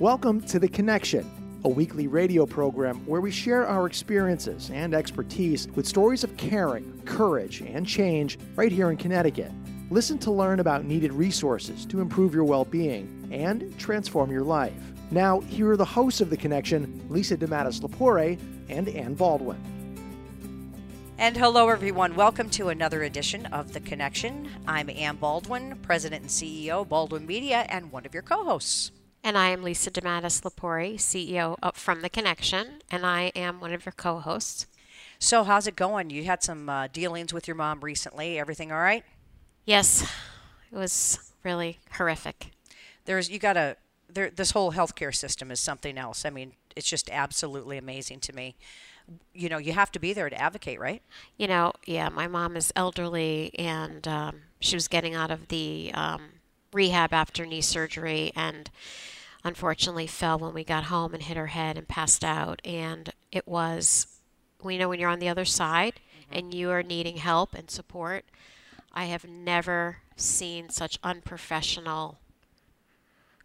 Welcome to The Connection, a weekly radio program where we share our experiences and expertise with stories of caring, courage, and change right here in Connecticut. Listen to learn about needed resources to improve your well being and transform your life. Now, here are the hosts of The Connection, Lisa DeMattis Lapore and Ann Baldwin. And hello, everyone. Welcome to another edition of The Connection. I'm Ann Baldwin, President and CEO, Baldwin Media, and one of your co hosts. And I am Lisa Demattis Lapori, CEO of From The Connection, and I am one of your co hosts. So, how's it going? You had some uh, dealings with your mom recently. Everything all right? Yes, it was really horrific. There's, you got to, there, this whole healthcare system is something else. I mean, it's just absolutely amazing to me. You know, you have to be there to advocate, right? You know, yeah, my mom is elderly and um, she was getting out of the um, rehab after knee surgery and unfortunately fell when we got home and hit her head and passed out. And it was, we know when you're on the other side mm-hmm. and you are needing help and support, I have never seen such unprofessional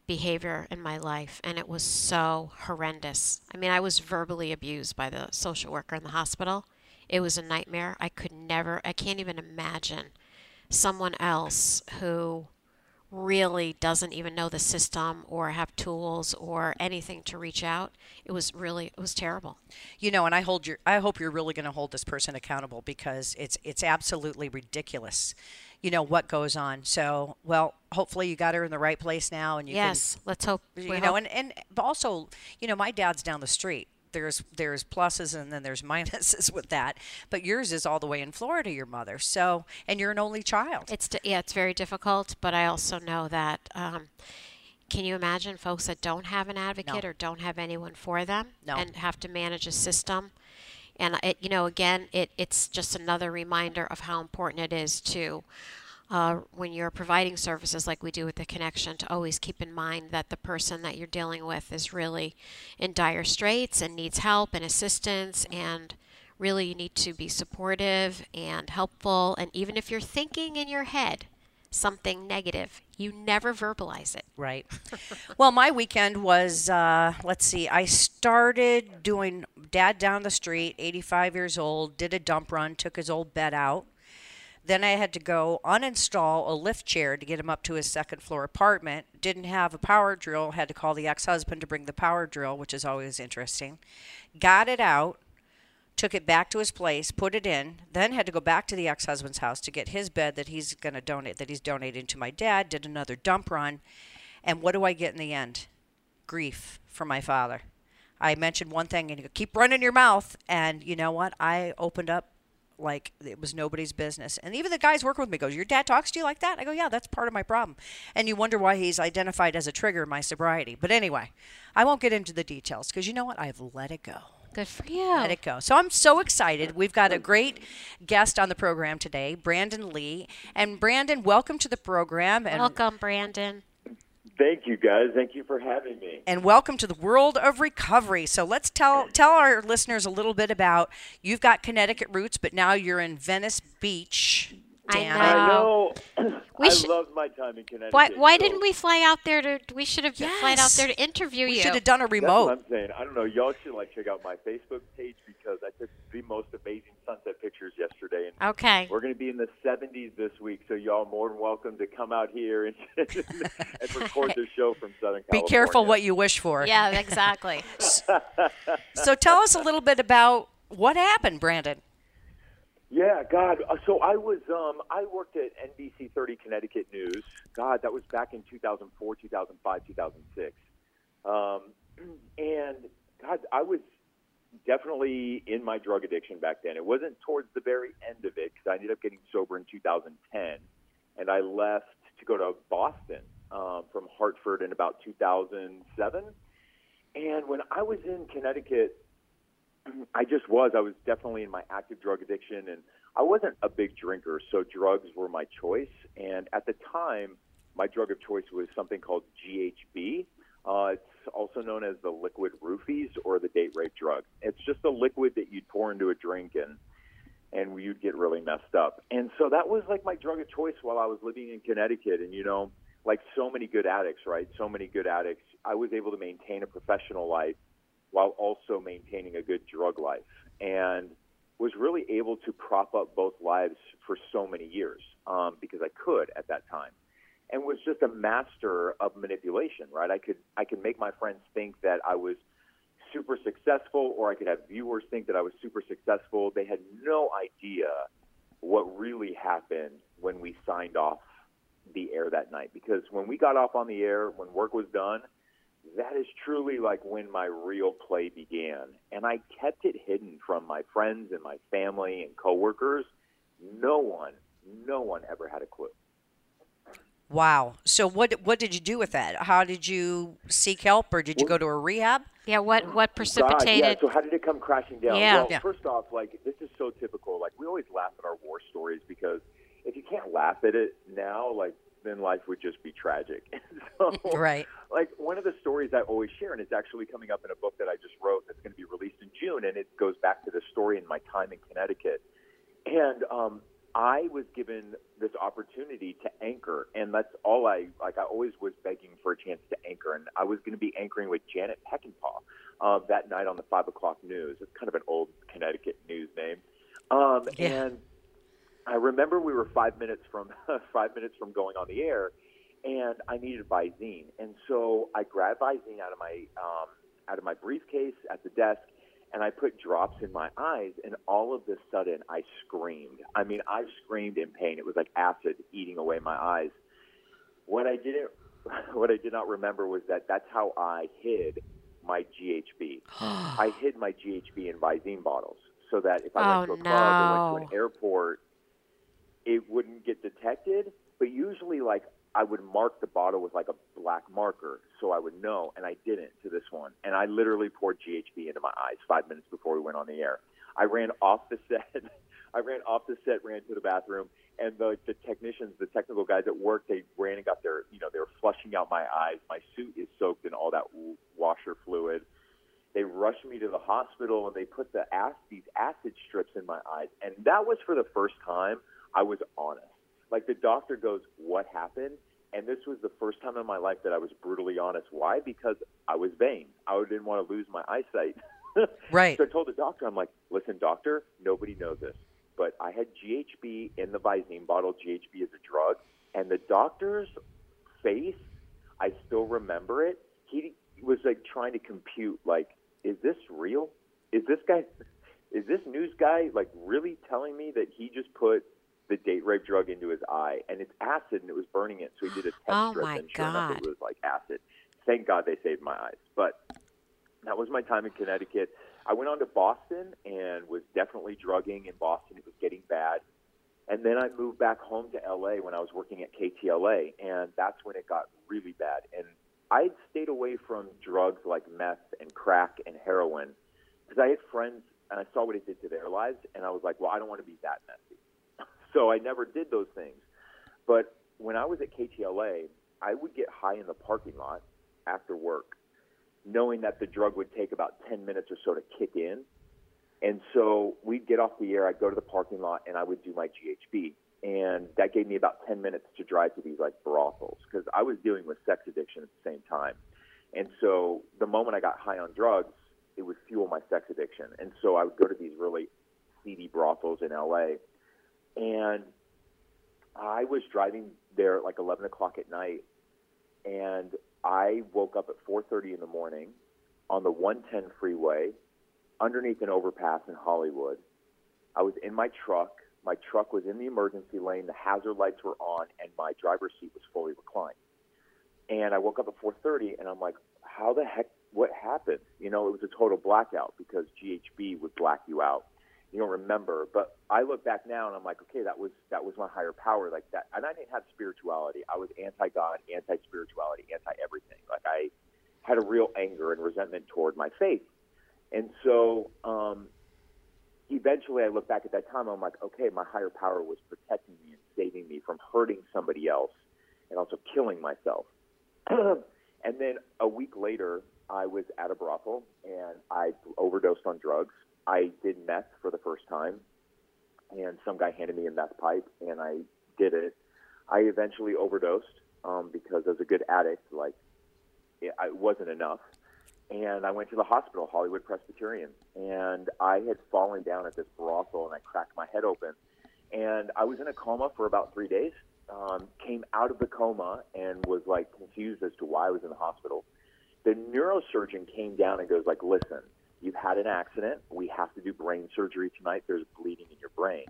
behavior in my life and it was so horrendous. I mean, I was verbally abused by the social worker in the hospital. It was a nightmare. I could never I can't even imagine someone else who really doesn't even know the system or have tools or anything to reach out. It was really it was terrible. You know and i hold your i hope you're really going to hold this person accountable because it's it's absolutely ridiculous you know what goes on. So well hopefully you got her in the right place now and you yes can, let's hope you know and and also you know my dad's down the street there's there's pluses and then there's minuses with that. But yours is all the way in Florida, your mother. So and you're an only child. It's yeah, it's very difficult. But I also know that. Um, can you imagine folks that don't have an advocate no. or don't have anyone for them no. and have to manage a system? And it, you know, again, it, it's just another reminder of how important it is to uh, when you're providing services like we do with the connection to always keep in mind that the person that you're dealing with is really in dire straits and needs help and assistance and really you need to be supportive and helpful. And even if you're thinking in your head something negative you never verbalize it. Right. Well my weekend was uh, let's see i started doing dad down the street 85 years old did a dump run took his old bed out then I had to go uninstall a lift chair to get him up to his second floor apartment. Didn't have a power drill, had to call the ex husband to bring the power drill, which is always interesting. Got it out, took it back to his place, put it in, then had to go back to the ex husband's house to get his bed that he's going to donate, that he's donating to my dad, did another dump run. And what do I get in the end? Grief from my father. I mentioned one thing and you keep running your mouth. And you know what? I opened up like it was nobody's business. And even the guys working with me goes, "Your dad talks to you like that?" I go, "Yeah, that's part of my problem." And you wonder why he's identified as a trigger in my sobriety. But anyway, I won't get into the details because you know what? I've let it go. Good for you. Let it go. So I'm so excited. We've got a great guest on the program today, Brandon Lee. And Brandon, welcome to the program. And welcome, Brandon. Thank you, guys. Thank you for having me. And welcome to the world of recovery. So let's tell tell our listeners a little bit about you've got Connecticut roots, but now you're in Venice Beach. Dan. I know. We I sh- loved my time in Connecticut. Why, why so didn't we fly out there to? We should have yes. flown out there to interview we you. should have done a remote. That's what I'm saying. I don't know. Y'all should like check out my Facebook page because I took the most amazing sunset pictures yesterday. And okay. We're going to be in the 70s this week, so y'all more than welcome to come out here and, and record the show from Southern California. Be careful what you wish for. Yeah, exactly. so tell us a little bit about what happened, Brandon. Yeah, God. Uh, so I was, um, I worked at NBC 30 Connecticut News. God, that was back in 2004, 2005, 2006. Um, and God, I was definitely in my drug addiction back then. It wasn't towards the very end of it because I ended up getting sober in 2010, and I left to go to Boston um, from Hartford in about 2007. And when I was in Connecticut, I just was. I was definitely in my active drug addiction, and I wasn't a big drinker, so drugs were my choice. And at the time, my drug of choice was something called GHB. Uh, it's also known as the liquid roofies or the date rape drug. It's just a liquid that you'd pour into a drink and and you'd get really messed up. And so that was like my drug of choice while I was living in Connecticut. And you know, like so many good addicts, right? So many good addicts, I was able to maintain a professional life while also maintaining a good drug life. And was really able to prop up both lives for so many years um, because I could at that time, and was just a master of manipulation. Right? I could I could make my friends think that I was super successful, or I could have viewers think that I was super successful. They had no idea what really happened when we signed off the air that night. Because when we got off on the air, when work was done, that is truly like when my real play began. And I kept it hidden from my friends and my family and coworkers. No one, no one ever had a clue. Wow. So what what did you do with that? How did you seek help, or did you go to a rehab? Yeah. What what God, precipitated? yeah. So how did it come crashing down? Yeah. Well, Yeah. first off, like this is so typical. Like we always laugh at our war stories because if you can't laugh at it now, like then life would just be tragic. so, Right. Like one of the stories I always share, and it's actually coming up in a book that I just wrote that's going to be released in June, and it goes back to the story in my time in Connecticut. And um, I was given this opportunity to anchor, and that's all I like. I always was begging for a chance to anchor, and I was going to be anchoring with Janet Peckinpaugh uh, that night on the five o'clock news. It's kind of an old Connecticut news name, um, Yeah. and I remember we were five minutes from five minutes from going on the air, and I needed Visine, and so I grabbed Visine out of my um, out of my briefcase at the desk, and I put drops in my eyes, and all of a sudden I screamed. I mean, I screamed in pain. It was like acid eating away my eyes. What I didn't, what I did not remember was that that's how I hid my GHB. I hid my GHB in Visine bottles so that if I oh, went Oh, to a club or went to an airport, it wouldn't get detected. But usually, like I would mark the bottle with like a black marker so I would know, and I didn't to this one. And I literally poured GHB into my eyes five minutes before we went on the air. I ran off the set. I ran off the set, ran to the bathroom, and the, the technicians, the technical guys at work, they ran and got their, you know, they were flushing out my eyes. My suit is soaked in all that washer fluid. They rushed me to the hospital and they put the ac- these acid strips in my eyes, and that was for the first time I was honest. Like the doctor goes, "What happened?" And this was the first time in my life that I was brutally honest. Why? Because I was vain. I didn't want to lose my eyesight. Right. So I told the doctor, I'm like, listen, doctor, nobody knows this, but I had GHB in the Visine bottle. GHB is a drug. And the doctor's face, I still remember it. He was like trying to compute, like, is this real? Is this guy, is this news guy like really telling me that he just put the date rape drug into his eye and it's acid and it was burning it? So he did a test Oh, strip my and sure enough God. it was like acid. Thank God they saved my eyes. But that was my time in Connecticut. I went on to Boston and was definitely drugging in Boston. It was getting bad. And then I moved back home to LA when I was working at KTLA, and that's when it got really bad. And I'd stayed away from drugs like meth and crack and heroin because I had friends and I saw what it did to their lives, and I was like, well, I don't want to be that messy. So I never did those things. But when I was at KTLA, I would get high in the parking lot after work knowing that the drug would take about 10 minutes or so to kick in. And so we'd get off the air, I'd go to the parking lot, and I would do my GHB. And that gave me about 10 minutes to drive to these like brothels because I was dealing with sex addiction at the same time. And so the moment I got high on drugs, it would fuel my sex addiction. And so I would go to these really seedy brothels in LA. And I was driving there at like 11 o'clock at night, and I woke up at 4:30 in the morning on the 110 freeway underneath an overpass in Hollywood. I was in my truck. My truck was in the emergency lane. The hazard lights were on, and my driver's seat was fully reclined. And I woke up at 4:30, and I'm like, "How the heck? What happened?" You know, it was a total blackout because GHB would black you out. You don't remember. But I look back now and I'm like, okay, that was that was my higher power, like that. And I didn't have spirituality. I was anti-God, anti-spirituality, anti-everything. Like I had a real anger and resentment toward my faith. And so um, eventually I look back at that time, I'm like, okay, my higher power was protecting me and saving me from hurting somebody else and also killing myself. and then a week later, I was at a brothel and I overdosed on drugs. I did meth for the first time, and some guy handed me a meth pipe, and I did it. I eventually overdosed um, because as a good addict, like it, it wasn't enough and I went to the hospital, Hollywood Presbyterian, and I had fallen down at this brothel and I cracked my head open, and I was in a coma for about three days. Um, came out of the coma and was like confused as to why I was in the hospital. The neurosurgeon came down and goes like, "Listen, you've had an accident. We have to do brain surgery tonight. There's bleeding in your brain."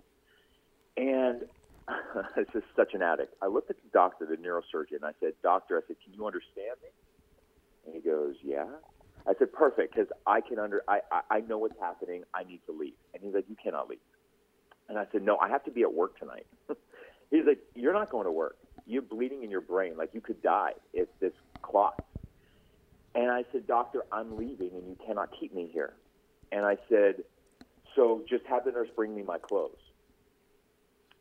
And this is such an addict. I looked at the doctor, the neurosurgeon. And I said, "Doctor, I said, can you understand me?" And he goes, "Yeah." I said, perfect, because I can under, I, I, I know what's happening. I need to leave. And he's like, you cannot leave. And I said, no, I have to be at work tonight. he's like, you're not going to work. You're bleeding in your brain. Like you could die if this clots. And I said, doctor, I'm leaving and you cannot keep me here. And I said, so just have the nurse bring me my clothes.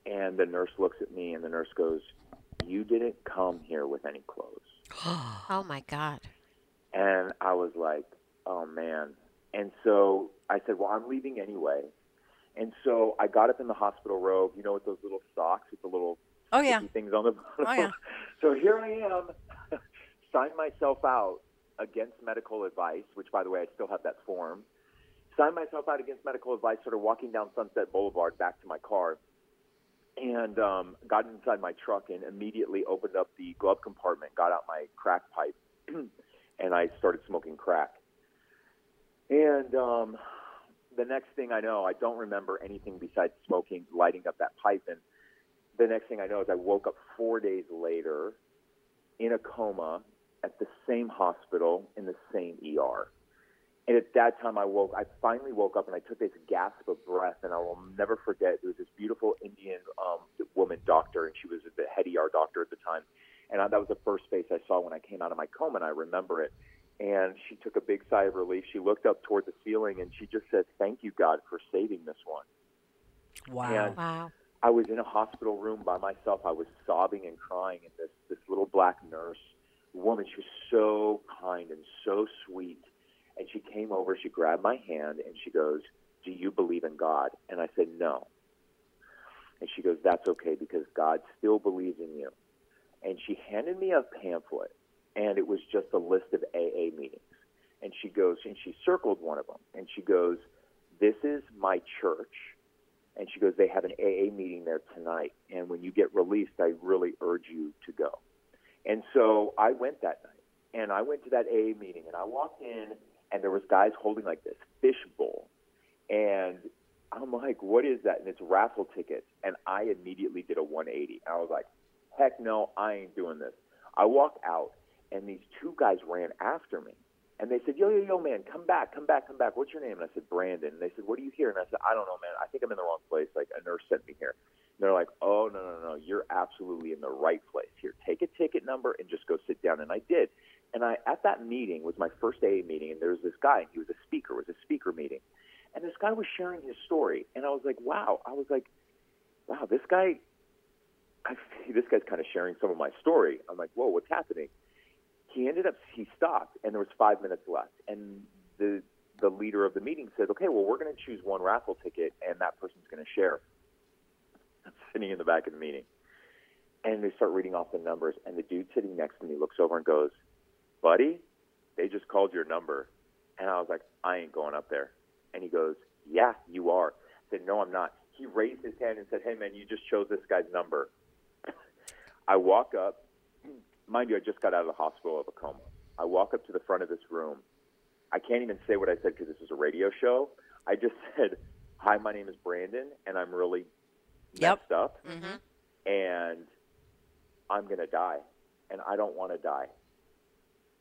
And the nurse looks at me and the nurse goes, you didn't come here with any clothes. oh my God. And I was like, oh man. And so I said, well, I'm leaving anyway. And so I got up in the hospital robe, you know, with those little socks with the little Oh yeah. things on the bottom. Oh yeah. so here I am, signed myself out against medical advice, which by the way, I still have that form. Signed myself out against medical advice, sort of walking down Sunset Boulevard back to my car, and um, got inside my truck and immediately opened up the glove compartment, got out my crack pipe, and I started smoking crack. And um, the next thing I know, I don't remember anything besides smoking, lighting up that pipe. And the next thing I know is I woke up four days later in a coma at the same hospital in the same ER. And at that time, I woke. I finally woke up and I took this gasp of breath, and I will never forget. It was this beautiful Indian um, woman doctor, and she was the head ER doctor at the time. And I, that was the first face I saw when I came out of my coma, and I remember it. And she took a big sigh of relief. She looked up toward the ceiling, and she just said, "Thank you, God, for saving this one." Wow. And Wow. I was in a hospital room by myself. I was sobbing and crying, and this this little black nurse woman, she was so kind and so sweet. And she came over, she grabbed my hand, and she goes, "Do you believe in God?" And I said, "No." And she goes, "That's okay because God still believes in you." And she handed me a pamphlet, and it was just a list of AA meetings. And she goes, and she circled one of them, and she goes, "This is my church." And she goes, they have an AA meeting there tonight. And when you get released, I really urge you to go. And so I went that night. And I went to that AA meeting. And I walked in, and there was guys holding like this fish bowl. And I'm like, what is that? And it's raffle tickets. And I immediately did a 180. I was like, heck no, I ain't doing this. I walk out, and these two guys ran after me. And they said, yo, yo, yo, man, come back, come back, come back. What's your name? And I said, Brandon. And they said, what are you here? And I said, I don't know, man. I think I'm in the wrong place. Like, a nurse sent me here. They're like, oh, no, no, no. You're absolutely in the right place. Here, take a ticket number and just go sit down. And I did. And I, at that meeting was my first AA meeting, and there was this guy, and he was a speaker. It was a speaker meeting. And this guy was sharing his story. And I was like, wow. I was like, wow, this guy, I, this guy's kind of sharing some of my story. I'm like, whoa, what's happening? he ended up he stopped and there was five minutes left and the the leader of the meeting said okay well we're going to choose one raffle ticket and that person's going to share i'm sitting in the back of the meeting. And they start reading off the numbers and the dude sitting next to me looks over and goes buddy they just called your number. And i was like i ain't going up there. And he goes yeah you are. I said no i'm not. He raised his hand and said hey man you just chose this guy's number. I walk up. Mind you, I just got out of the hospital of a coma. I walk up to the front of this room. I can't even say what I said because this is a radio show. I just said, "Hi, my name is Brandon, and I'm really Yep. messed up, Mhm. and I'm gonna die, and I don't want to die."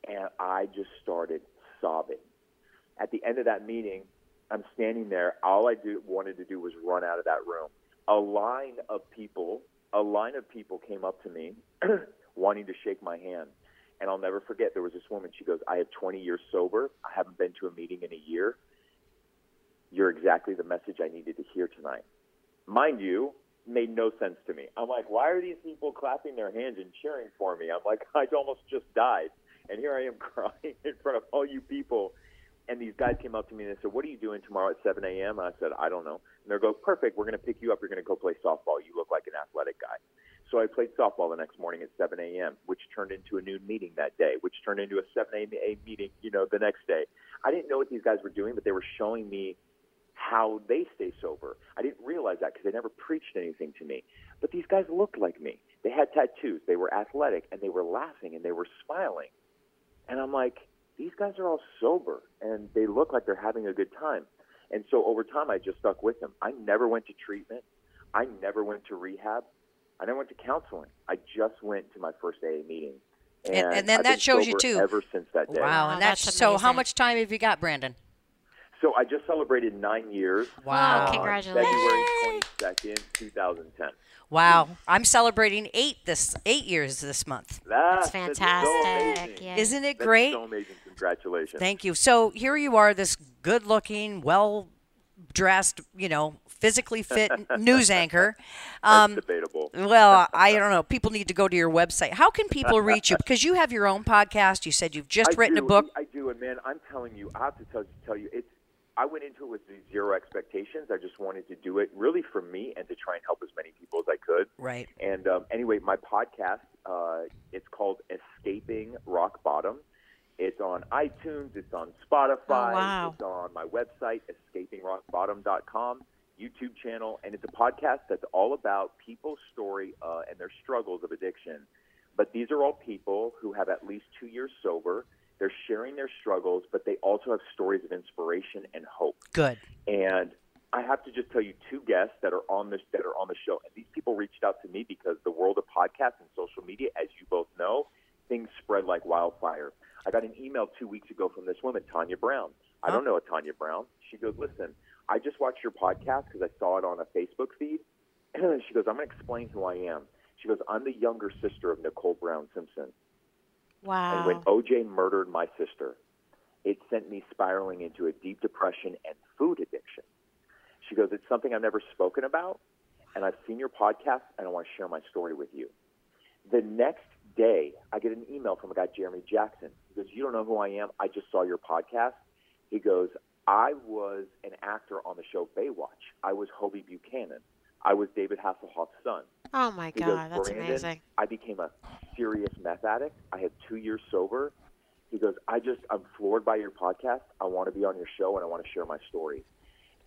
And I just started sobbing. At the end of that meeting, I'm standing there. All I do, wanted to do was run out of that room. A line of people, a line of people came up to me wanting to shake my hand. And I'll never forget, there was this woman. She goes, I have 20 years sober. I haven't been to a meeting in a year. You're exactly the message I needed to hear tonight. Mind you, made no sense to me. I'm like, why are these people clapping their hands and cheering for me? I'm like, I almost just died. And here I am crying in front of all you people. And these guys came up to me and they said, What are you doing tomorrow at 7 a.m.? And I said, I don't know. And they go, Perfect. We're going to pick you up. You're going to go play softball. You look like an athletic guy. So I played softball the next morning at 7 a.m., which turned into a noon meeting that day, which turned into a 7 a.m. meeting, you know, the next day. I didn't know what these guys were doing, but they were showing me how they stay sober. I didn't realize that because they never preached anything to me. But these guys looked like me. They had tattoos. They were athletic, and they were laughing and they were smiling. And I'm like, these guys are all sober, and they look like they're having a good time. And so over time, I just stuck with them. I never went to treatment. I never went to rehab. I never went to counseling. I just went to my first AA meeting. And, and then I've that been shows you too. Ever since that day. Wow, and oh, that's, that's so. How much time have you got, Brandon? So I just celebrated nine years. Wow. On congratulations. February 22nd, 2010. Wow, I'm celebrating eight this eight years this month. That's, That's fantastic, amazing. yeah. Isn't it That's great? so amazing. Congratulations. Thank you. So here you are, this good-looking, well-dressed, you know, physically fit news anchor. That's Um, debatable. well, I don't know. People need to go to your website. How can people reach you? Because you have your own podcast. You said you've just I written do, a book. I do, and man, I'm telling you, I have to tell, tell you, it's. I went into it with zero expectations. I just wanted to do it really for me and to try and help as many people as I could. Right. And um, anyway, my podcast, uh, it's called Escaping Rock Bottom. It's on iTunes. It's on Spotify. Oh, wow. It's on my website, escapingrockbottom.com, YouTube channel, and it's a podcast that's all about people's story uh, and their struggles of addiction. But these are all people who have at least two years sober. They're sharing their struggles, but they also have stories of inspiration and hope. Good. And I have to just tell you two guests that are on this that are on the show. And these people reached out to me because the world of podcasts and social media, as you both know, things spread like wildfire. I got an email two weeks ago from this woman, Tanya Brown. I don't know a Tanya Brown. She goes, "Listen, I just watched your podcast because I saw it on a Facebook feed." And she goes, "I'm going to explain who I am." She goes, "I'm the younger sister of Nicole Brown Simpson." And when OJ murdered my sister, it sent me spiraling into a deep depression and food addiction. She goes, It's something I've never spoken about, and I've seen your podcast, and I want to share my story with you. The next day, I get an email from a guy, Jeremy Jackson. He goes, You don't know who I am? I just saw your podcast. He goes, I was an actor on the show Baywatch. I was Hobie Buchanan. I was David Hasselhoff's son. Oh my He goes, God, that's amazing. I became a serious meth addict. I had two years sober. He goes, I just, I'm floored by your podcast. I want to be on your show and I want to share my story.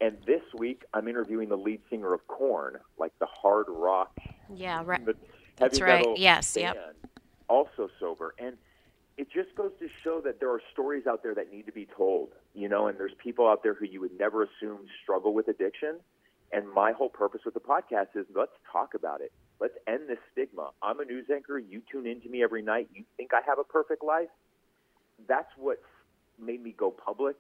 And this week, I'm interviewing the lead singer of Korn, like the hard rock, Yeah, right. That's right. Yes, band, yep. also sober. And it just goes to show that there are stories out there that need to be told, you know, and there's people out there who you would never assume struggle with addiction. And my whole purpose with the podcast is let's talk about it. Let's end this stigma. I'm a news anchor. You tune into me every night. You think I have a perfect life. That's what made me go public.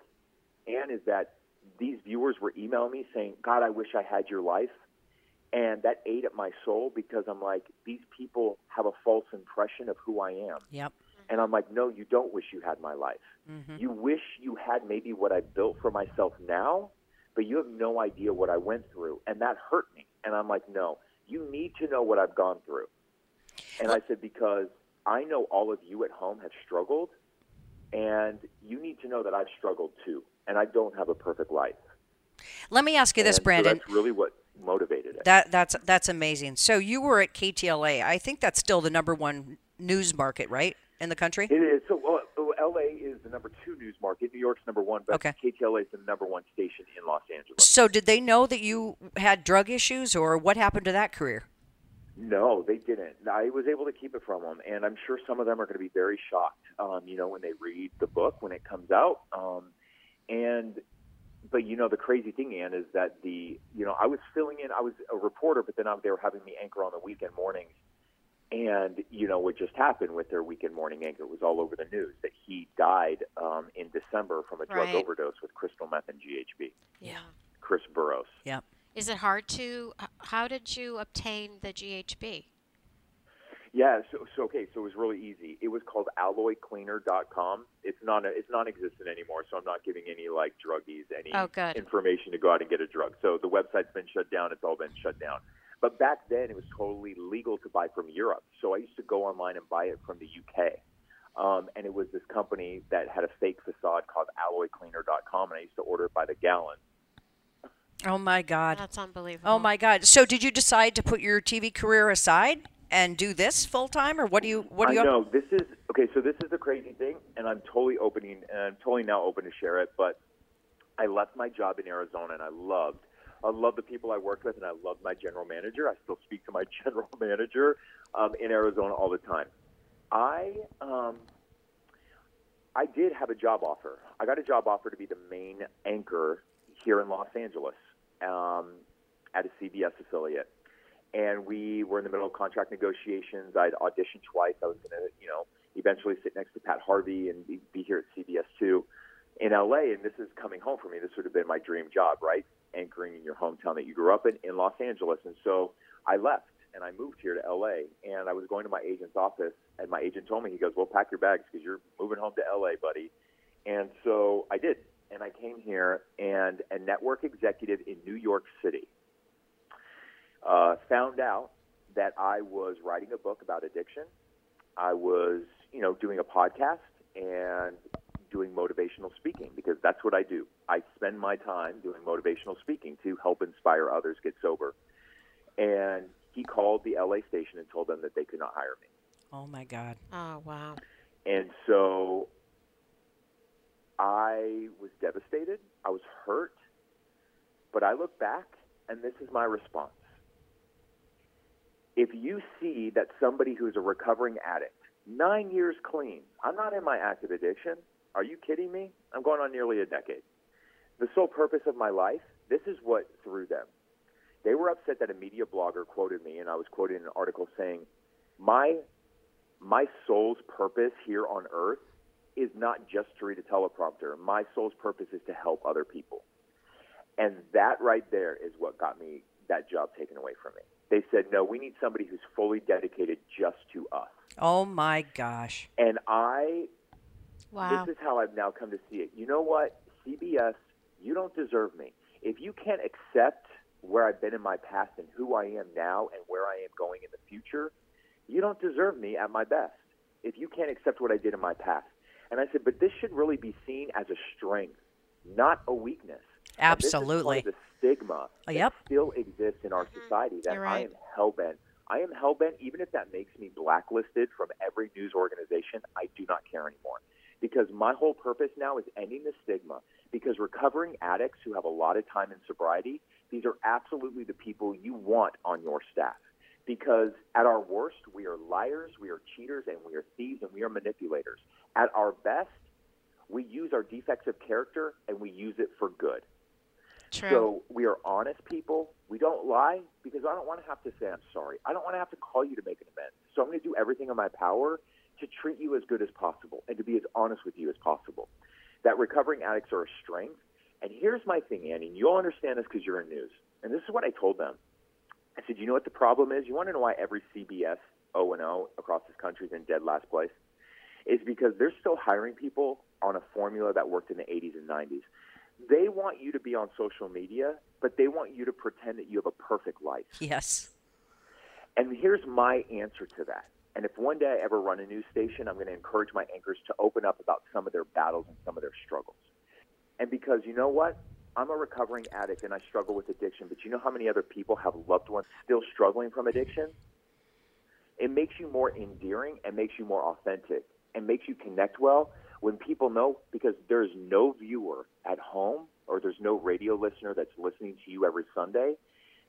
And is that these viewers were emailing me saying, God, I wish I had your life. And that ate at my soul because I'm like, these people have a false impression of who I am. Yep. And I'm like, no, you don't wish you had my life. Mm-hmm. You wish you had maybe what I built for myself now, but you have no idea what I went through. And that hurt me. And I'm like, no, you need to know what I've gone through. And I said, because I know all of you at home have struggled, and you need to know that I've struggled too. And I don't have a perfect life. Let me ask you this, And so Brandon. that's really what motivated it. That that's that's amazing. So you were at KTLA. I think that's still the number one news market, right, in the country? It is. So well, LA is the number two news market. New York's number one, but Okay. KTLA is the number one station in Los Angeles. So did they know that you had drug issues, or what happened to that career? No, they didn't. I was able to keep it from them, and I'm sure some of them are going to be very shocked. Um, you know, when they read the book when it comes out. Um, and but you know, the crazy thing, Ann, is that the you know I was filling in. I was a reporter, but then I, they were having me anchor on the weekend mornings. And you know what just happened with their weekend morning anchor it was all over the news that he died um, in December from a drug Right. overdose with crystal meth and GHB. Yeah. Chris Burrous. Yep. Is it hard to? How did you obtain the GHB? Yeah, so, so okay, so it was really easy. It was called alloycleaner.com. It's non it's non-existent anymore, so I'm not giving any like druggies any Oh, information to go out and get a drug. So the website's been shut down. It's all been shut down. But back then, it was totally legal to buy from Europe. So I used to go online and buy it from the UK. Um, and it was this company that had a fake facade called alloycleaner.com, and I used to order it by the gallon. Oh my God. That's unbelievable. Oh my God. So did you decide to put your TV career aside and do this full time, or what do you? What do you? I know this is okay. So this is the crazy thing, and I'm totally opening, and I'm totally now open to share it. But I left my job in Arizona, and I loved, I loved the people I worked with, and I loved my general manager. I still speak to my general manager um, in Arizona all the time. I um, I did have a job offer. I got a job offer to be the main anchor here in Los Angeles um, at a CBS affiliate and we were in the middle of contract negotiations. I'd auditioned twice. I was going to, you know, eventually sit next to Pat Harvey and be, be here at CBS two in LA. And this is coming home for me. This would have been my dream job, right? Anchoring in your hometown that you grew up in, in Los Angeles. And so I left and I moved here to LA. And I was going to my agent's office, and my agent told me, he goes, "Well, pack your bags because you're moving home to LA, buddy." And so I did. And I came here, and a network executive in New York City uh, found out that I was writing a book about addiction. I was, you know, doing a podcast and doing motivational speaking because that's what I do. I spend my time doing motivational speaking to help inspire others get sober. And he called the LA station and told them that they could not hire me. Oh my God. Oh wow. And so I was devastated. I was hurt. But I look back, and this is my response. If you see that somebody who's a recovering addict, nine years clean, I'm not in my active addiction. Are you kidding me? I'm going on nearly a decade. The sole purpose of my life, this is what threw them. They were upset that a media blogger quoted me, and I was quoted in an article saying, My my soul's purpose here on earth is not just to read a teleprompter. My soul's purpose is to help other people. And that right there is what got me that job taken away from me. They said, no, we need somebody who's fully dedicated just to us. Oh my gosh. And I, Wow. this is how I've now come to see it. You know what? CBS, you don't deserve me. If you can't accept where I've been in my past and who I am now and where I am going in the future, you don't deserve me at my best. If you can't accept what I did in my past. And I said, but this should really be seen as a strength, not a weakness. And this is part Absolutely. the stigma that Yep. still exists in our mm-hmm. society that You're I am hell bent. I am hell bent, even if that makes me blacklisted from every news organization. I do not care anymore because my whole purpose now is ending the stigma. Because recovering addicts who have a lot of time in sobriety, these are absolutely the people you want on your staff. Because at our worst, we are liars, we are cheaters, and we are thieves, and we are manipulators. At our best, we use our defects of character and we use it for good. True. So we are honest people. We don't lie because I don't want to have to say I'm sorry. I don't want to have to call you to make an amends. So I'm going to do everything in my power to treat you as good as possible and to be as honest with you as possible. That recovering addicts are a strength. And here's my thing, Andy, and you'll understand this because you're in news. And this is what I told them. I said, you know what the problem is? You want to know why every CBS O and O across this country is in dead last place? Is because they're still hiring people on a formula that worked in the 80s and 90s. They want you to be on social media, but they want you to pretend that you have a perfect life. Yes. And here's my answer to that. And if one day I ever run a news station, I'm going to encourage my anchors to open up about some of their battles and some of their struggles. And because you know what? I'm a recovering addict and I struggle with addiction, but you know how many other people have loved ones still struggling from addiction? It makes you more endearing and makes you more authentic and makes you connect well when people know because there's no viewer at home or there's no radio listener that's listening to you every Sunday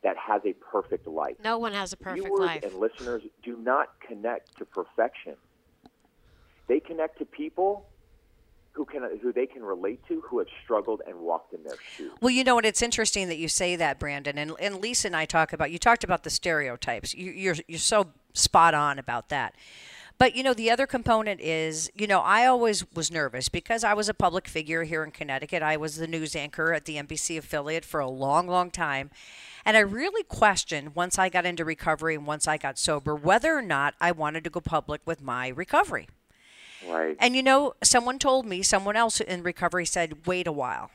that has a perfect life. no one has a perfect Viewers life. and listeners do not connect to perfection. They connect to people who can who they can relate to who have struggled and walked in their shoes. Well, you know what? It's interesting that you say that, Brandon. And, and Lisa and I talk about. You talked about the stereotypes. You, you're you're so spot on about that. But you know, the other component is, you know, I always was nervous because I was a public figure here in Connecticut. I was the news anchor at the NBC affiliate for a long, long time. And I really questioned once I got into recovery and once I got sober whether or not I wanted to go public with my recovery. Right. And you know, someone told me, someone else in recovery said, wait a while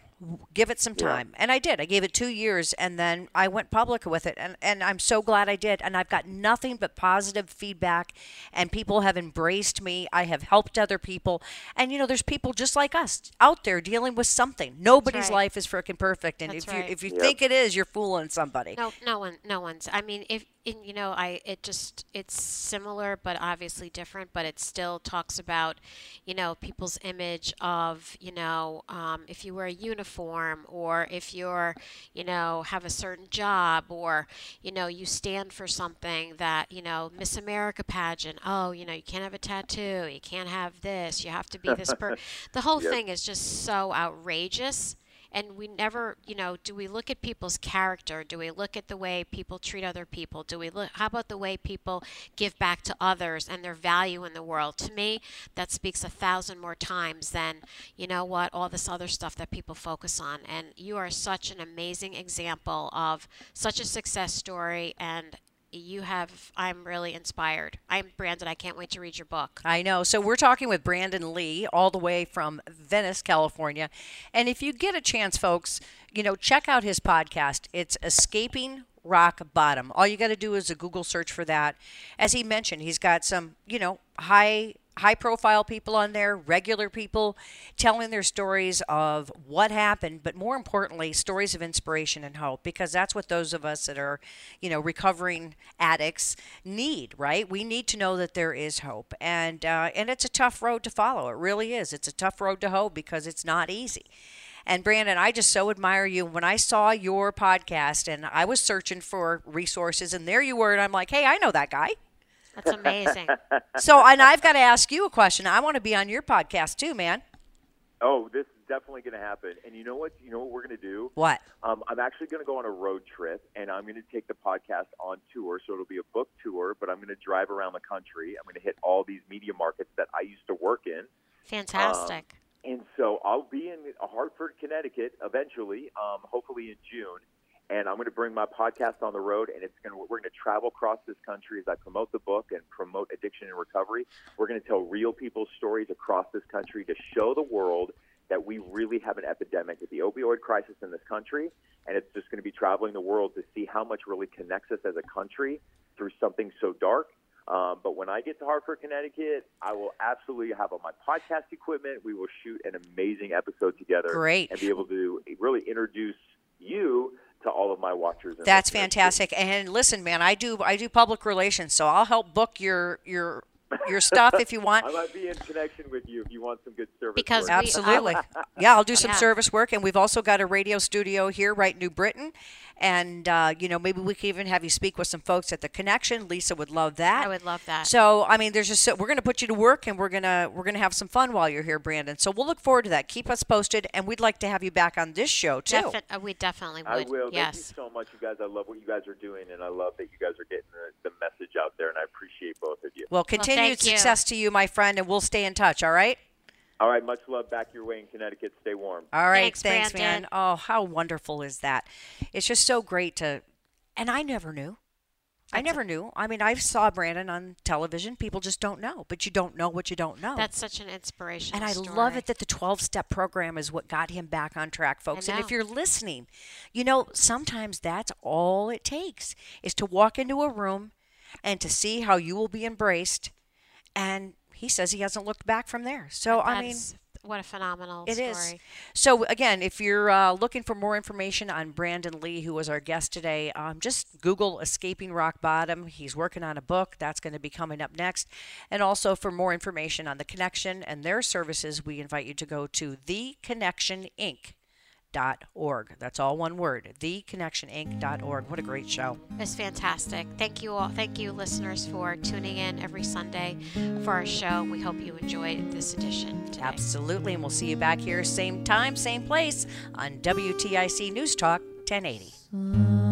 give it some time. And I did. I gave it two years and then I went public with it. And, and I'm so glad I did. And I've got nothing but positive feedback and people have embraced me. I have helped other people. And you know, there's people just like us out there dealing with something. Nobody's right. life is freaking perfect. And That's if you if you Yep. think it is, you're fooling somebody. No, no one, no one's. I mean, if in, you know, I it just it's similar, but obviously different. But it still talks about, you know, people's image of, you know, um, if you wear a uniform or if you're, you know, have a certain job or, you know, you stand for something that, you know, Miss America pageant. Oh, you know, you can't have a tattoo. You can't have this. You have to be this person. the whole thing is just so outrageous and we never you know do we look at people's character? Do we look at the way people treat other people? Do we look how about the way people give back to others and their value in the world? To me that speaks a thousand more times than you know what all this other stuff that people focus on. And you are such an amazing example of such a success story and you have i'm really inspired i'm brandon i can't wait to read your book I know. So we're talking with Brandon Lee, all the way from Venice, California. And if you get a chance, folks, you know, check out his podcast. It's Escaping Rock Bottom. All you got to do is a Google search for that. As he mentioned, he's got some, you know, high high profile people on there, regular people telling their stories of what happened, but more importantly, stories of inspiration and hope because that's what those of us that are, you know, recovering addicts need, right? We need to know that there is hope. And uh, and it's a tough road to follow. It really is. It's a tough road to hoe because it's not easy. And Brandon, I just so admire you. When I saw your podcast and I was searching for resources and there you were and I'm like, "Hey, I know that guy." That's amazing So, and I've got to ask you a question. I want to be on your podcast too, man. Oh, this is definitely going to happen. And you know what? You know what we're going to do? What? Um, I'm actually going to go on a road trip, and I'm going to take the podcast on tour. So it'll be a book tour, but I'm going to drive around the country. I'm going to hit all these media markets that I used to work in. fantastic And so I'll be in Hartford, Connecticut eventually, um, hopefully in June. And I'm going to bring my podcast on the road, and it's going to we're going to travel across this country as I promote the book and promote addiction and recovery. We're going to tell real people's stories across this country to show the world that we really have an epidemic with the opioid crisis in this country, and it's just going to be traveling the world to see how much really connects us as a country through something so dark. Um, but when I get to Hartford, Connecticut, I will absolutely have all my podcast equipment. We will shoot an amazing episode together, Great. and be able to really introduce you to all of my watchers. And That's fantastic. And listen, man, I do I do public relations, so I'll help book your your your stuff if you want. I might be in connection with you if you want some good service. Because work. we- Absolutely. Yeah, I'll do some Yeah. service work. And we've also got a radio studio here, right, in New Britain. And, uh, you know, maybe we can even have you speak with some folks at the connection. Lisa would love that. I would love that. So, I mean, there's just, so, we're going to put you to work and we're going to, we're going to have some fun while you're here, Brandon. So we'll look forward to that. Keep us posted. And we'd like to have you back on this show, too. Defi- uh, we definitely would. I would. will. Yes. Thank you so much, you guys. I love what you guys are doing, and I love that you guys are getting the, the message out there, and I appreciate both of you. Well, continued thank you. success to you, my friend, and we'll stay in touch, all right? All right, much love back your way in Connecticut. Stay warm. All right, Thanks, thanks, Brandon. man. Oh, how wonderful is that? It's just so great to, and I never knew. I never knew. I mean, I saw Brandon on television. People just don't know, but you don't know what you don't know. That's such an inspirational and I story. love it that the 12 step program is what got him back on track, folks. And if you're listening, you know, sometimes that's all it takes is to walk into a room and to see how you will be embraced. And he says he hasn't looked back from there. So, I mean, what a phenomenal it story. is. So again, if you're uh, looking for more information on Brandon Lee, who was our guest today, um, just Google "Escaping Rock Bottom." He's working on a book that's going to be coming up next. And also for more information on the Connection and their services, we invite you to go to theconnectioninc.org. That's all one word. Theconnectioninc.org. What a great show! It's fantastic. Thank you all. Thank you, listeners, for tuning in every Sunday for our show. We hope you enjoyed this edition today. Absolutely, and we'll see you back here same time, same place on WTIC News Talk 1080.